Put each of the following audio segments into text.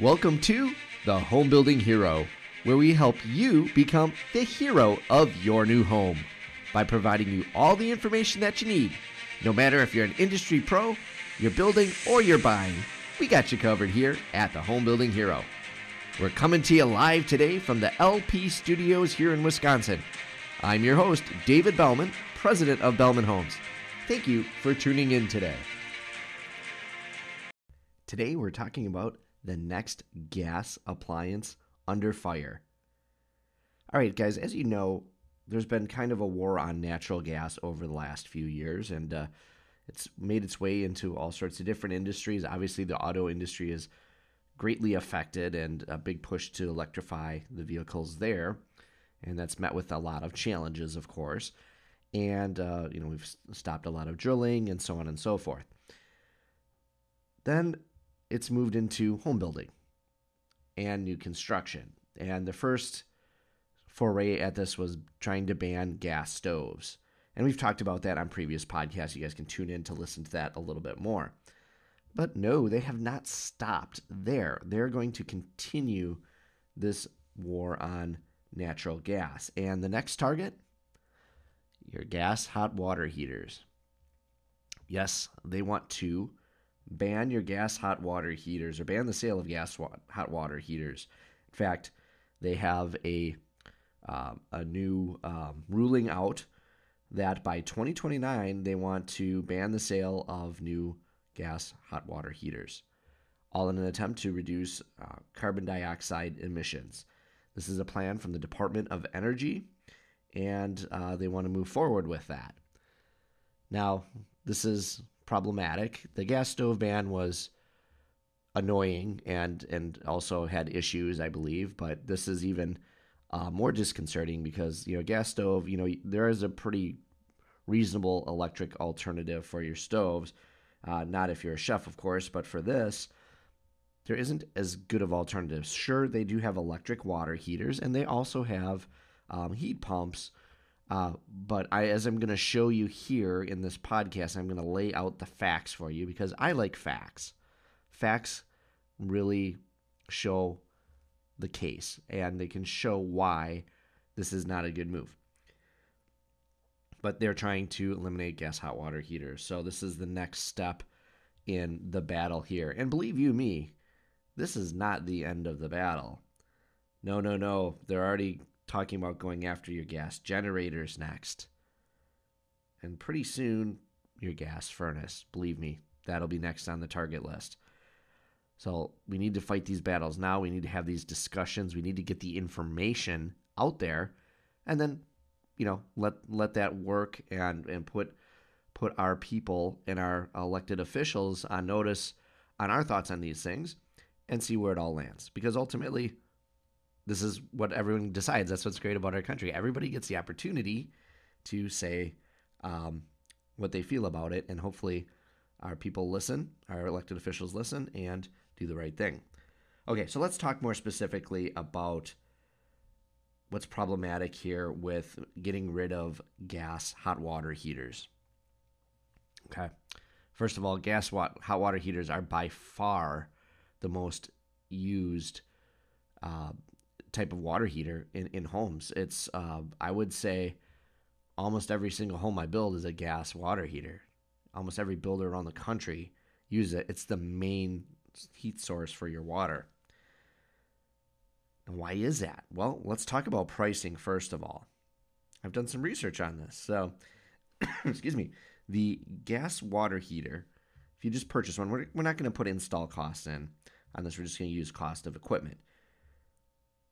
Welcome to the Home Building Hero, where we help you become the hero of your new home by providing you all the information that you need. No matter if you're an industry pro, you're building, or you're buying, we got you covered here at the Home Building Hero. We're coming to you live today from the LP studios here in Wisconsin. I'm your host, David Bellman, president of Bellman Homes. Thank you for tuning in today. Today, we're talking about the next gas appliance under fire. All right, guys, as you know, there's been kind of a war on natural gas over the last few years, and uh, it's made its way into all sorts of different industries. Obviously, the auto industry is greatly affected, and a big push to electrify the vehicles there. And that's met with a lot of challenges, of course. And, uh, you know, we've stopped a lot of drilling and so on and so forth. Then it's moved into home building and new construction. And the first foray at this was trying to ban gas stoves. And we've talked about that on previous podcasts. You guys can tune in to listen to that a little bit more. But no, they have not stopped there. They're going to continue this war on natural gas. And the next target? Your gas hot water heaters. Yes, they want to ban your gas hot water heaters or ban the sale of gas wa- hot water heaters. In fact, they have a uh, a new um, ruling out that by 2029 they want to ban the sale of new gas hot water heaters, all in an attempt to reduce uh, carbon dioxide emissions. This is a plan from the Department of Energy, and uh, they want to move forward with that. Now, this is problematic. The gas stove ban was annoying and and also had issues, I believe, but this is even uh, more disconcerting because you know gas stove, you know, there is a pretty reasonable electric alternative for your stoves. Uh, not if you're a chef, of course, but for this, there isn't as good of alternatives. Sure, they do have electric water heaters, and they also have um, heat pumps uh, but I, as I'm going to show you here in this podcast, I'm going to lay out the facts for you because I like facts. Facts really show the case and they can show why this is not a good move. But they're trying to eliminate gas hot water heaters. So this is the next step in the battle here. And believe you me, this is not the end of the battle. No, no, no. They're already talking about going after your gas generators next. And pretty soon, your gas furnace. Believe me, that'll be next on the target list. So we need to fight these battles now. We need to have these discussions. We need to get the information out there, and then, you know, let let that work and and put put our people and our elected officials on notice on our thoughts on these things, and see where it all lands. Because ultimately, this is what everyone decides. That's what's great about our country. Everybody gets the opportunity to say um, what they feel about it, and hopefully, our people listen, our elected officials listen, and do the right thing. Okay, so let's talk more specifically about what's problematic here with getting rid of gas hot water heaters. Okay, first of all, gas hot water heaters are by far the most used uh, type of water heater in, in homes. It's uh, I would say almost every single home I build is a gas water heater. Almost every builder around the country uses it. It's the main heat source for your water. And why is that? Well, let's talk about pricing first of all. I've done some research on this. So, excuse me, the gas water heater, if you just purchase one, we're, we're not going to put install costs in on this. We're just going to use cost of equipment.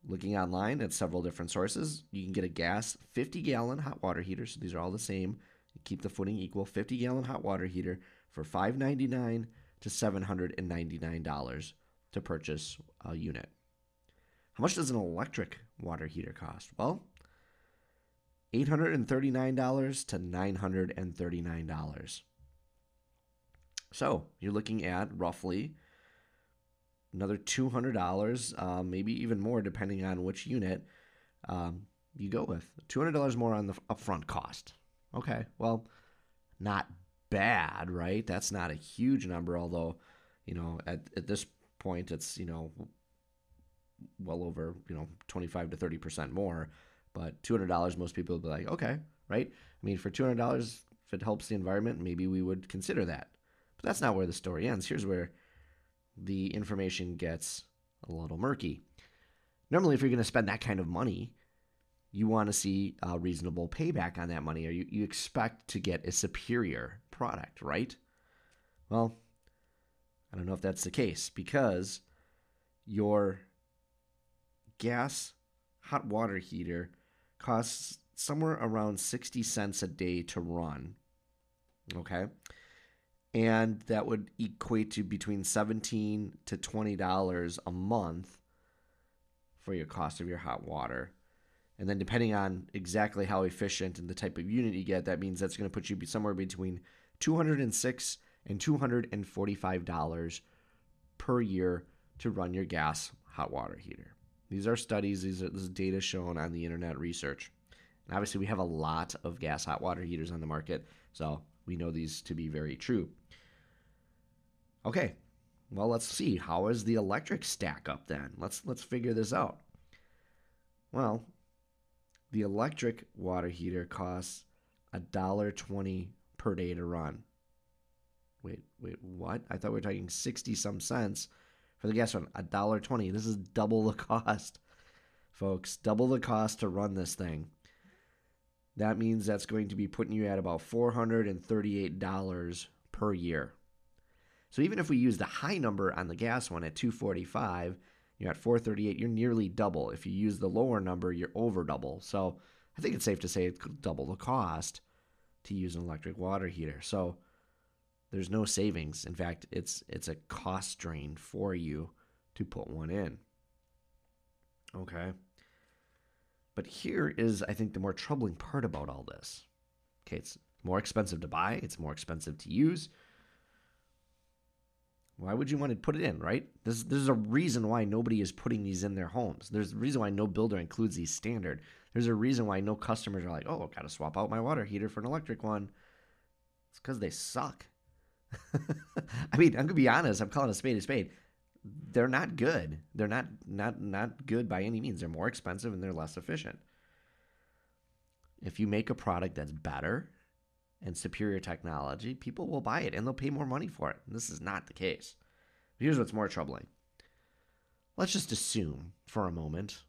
Looking online at several different sources, you can get a gas 50 gallon hot water heater. So these are all the same. Keep the footing equal. 50 gallon hot water heater for 599 to $799 to purchase a unit. How much does an electric water heater cost? Well, $839 to $939. So you're looking at roughly another $200, um, maybe even more depending on which unit um, you go with. $200 more on the upfront cost. Okay, well, not bad, right? That's not a huge number, although, you know, at, at this point, it's, you know, well over, you know, 25 to 30% more. But $200, most people would be like, okay, right? I mean, for $200, if it helps the environment, maybe we would consider that. But that's not where the story ends. Here's where the information gets a little murky. Normally, if you're going to spend that kind of money, you want to see a reasonable payback on that money, or you, you expect to get a superior product, right? Well, I don't know if that's the case because your gas hot water heater costs somewhere around 60 cents a day to run. Okay? And that would equate to between 17 to $20 a month for your cost of your hot water. And then depending on exactly how efficient and the type of unit you get, that means that's going to put you somewhere between 206 and $245 per year to run your gas hot water heater. These are studies, these are, this is data shown on the internet research. And obviously, we have a lot of gas hot water heaters on the market, so we know these to be very true. Okay, well, let's see. How is the electric stack up then? Let's let's figure this out. Well, the electric water heater costs a dollar twenty per day to run. Wait, wait, what? I thought we were talking sixty some cents for the gas one. A dollar twenty. This is double the cost, folks. Double the cost to run this thing. That means that's going to be putting you at about four hundred and thirty-eight dollars per year. So even if we use the high number on the gas one at two forty-five you're at 438. You're nearly double. If you use the lower number, you're over double. So I think it's safe to say it's double the cost to use an electric water heater. So there's no savings. In fact, it's it's a cost drain for you to put one in. Okay. But here is, I think, the more troubling part about all this. Okay, it's more expensive to buy, it's more expensive to use. Why would you want to put it in, right? There's, there's a reason why nobody is putting these in their homes. There's a reason why no builder includes these standard. There's a reason why no customers are like, oh, I've got to swap out my water heater for an electric one. It's because they suck. I mean, I'm gonna be honest. I'm calling a spade a spade. They're not good. They're not not not good by any means. They're more expensive and they're less efficient. If you make a product that's better and superior technology, people will buy it and they'll pay more money for it. this is not the case. Here's what's more troubling. Let's just assume for a moment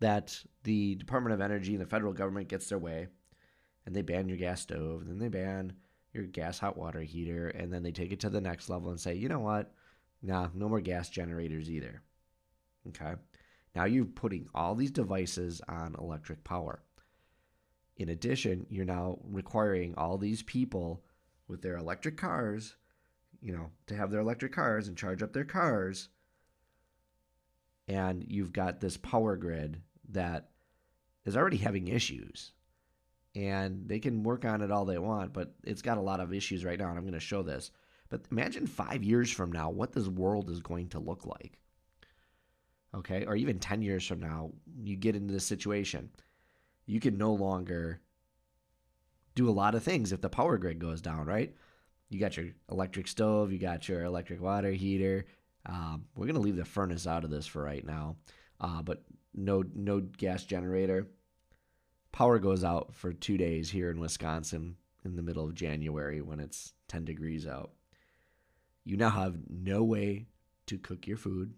that the Department of Energy and the federal government gets their way and they ban your gas stove, and then they ban your gas hot water heater, and then they take it to the next level and say, you know what? Nah, no more gas generators either. Okay. Now you're putting all these devices on electric power. In addition, you're now requiring all these people with their electric cars, you know, to have their electric cars and charge up their cars. And you've got this power grid that is already having issues. And they can work on it all they want, but it's got a lot of issues right now. And I'm going to show this. But imagine five years from now what this world is going to look like. Okay. Or even 10 years from now, you get into this situation you can no longer do a lot of things if the power grid goes down, right? You got your electric stove, you got your electric water heater. Um, we're gonna leave the furnace out of this for right now, uh, but no no gas generator. Power goes out for two days here in Wisconsin in the middle of January when it's 10 degrees out. You now have no way to cook your food.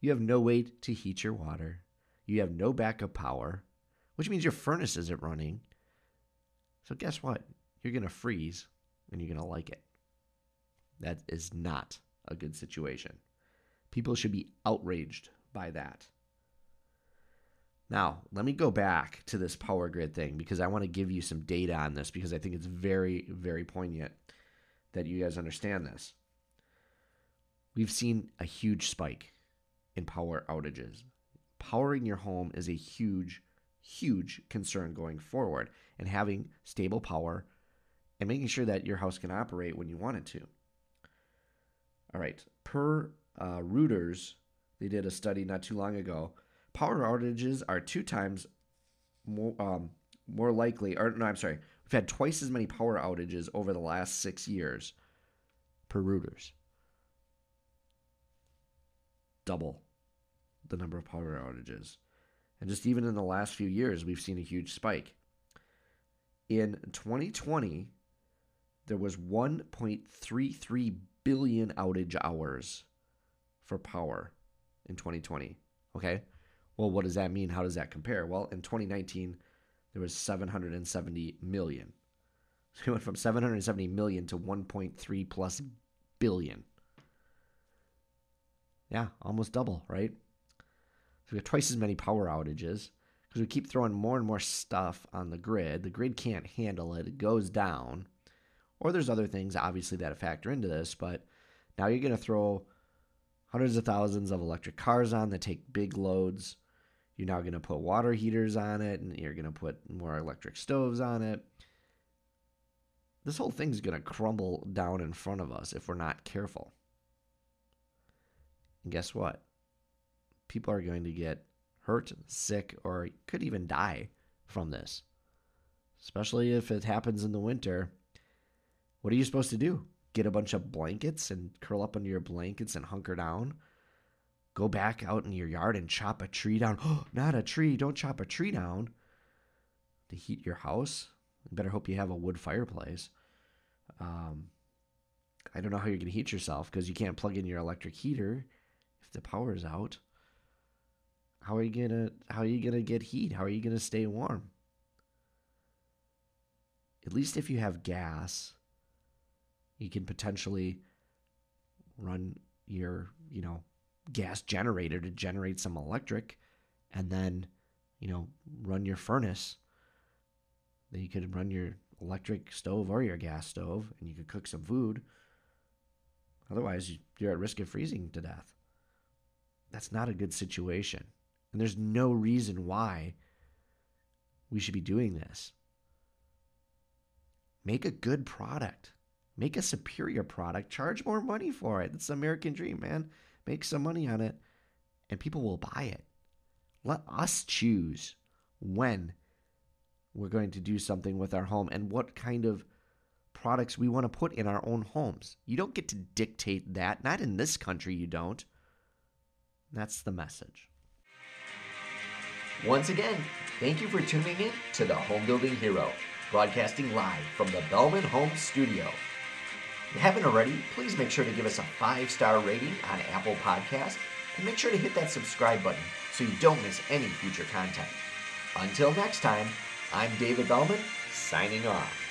You have no way to heat your water. You have no backup power which means your furnace isn't running. So guess what? You're going to freeze and you're going to like it. That is not a good situation. People should be outraged by that. Now, let me go back to this power grid thing because I want to give you some data on this because I think it's very, very poignant that you guys understand this. We've seen a huge spike in power outages. Powering your home is a huge huge concern going forward and having stable power and making sure that your house can operate when you want it to. All right, per uh, Reuters, they did a study not too long ago. Power outages are two times more um, more likely, or no, I'm sorry, we've had twice as many power outages over the last six years per Reuters. Double the number of power outages. And just even in the last few years, we've seen a huge spike. In 2020, there was 1.33 billion outage hours for power in 2020. Okay. Well, what does that mean? How does that compare? Well, in 2019, there was 770 million. So we went from 770 million to 1.3 plus billion. Yeah, almost double, right? So we have twice as many power outages because we keep throwing more and more stuff on the grid. The grid can't handle it, it goes down. Or there's other things, obviously, that factor into this, but now you're going to throw hundreds of thousands of electric cars on that take big loads. You're now going to put water heaters on it, and you're going to put more electric stoves on it. This whole thing's going to crumble down in front of us if we're not careful. And guess what? People are going to get hurt, sick, or could even die from this. Especially if it happens in the winter. What are you supposed to do? Get a bunch of blankets and curl up under your blankets and hunker down? Go back out in your yard and chop a tree down? Not a tree. Don't chop a tree down. To heat your house? You better hope you have a wood fireplace. Um, I don't know how you're going to heat yourself because you can't plug in your electric heater the power is out. How are you gonna how are you gonna get heat? How are you gonna stay warm? At least if you have gas, you can potentially run your, you know, gas generator to generate some electric and then, you know, run your furnace. Then you could run your electric stove or your gas stove and you could cook some food. Otherwise, you're at risk of freezing to death. That's not a good situation. And there's no reason why we should be doing this. Make a good product. Make a superior product. Charge more money for it. It's the American dream, man. Make some money on it, and people will buy it. Let us choose when we're going to do something with our home and what kind of products we want to put in our own homes. You don't get to dictate that. Not in this country, you don't. That's the message. Once again, thank you for tuning in to the Home Building Hero, broadcasting live from the Bellman Home Studio. If you haven't already, please make sure to give us a five star rating on Apple Podcast and make sure to hit that subscribe button so you don't miss any future content. Until next time, I'm David Bellman, signing off.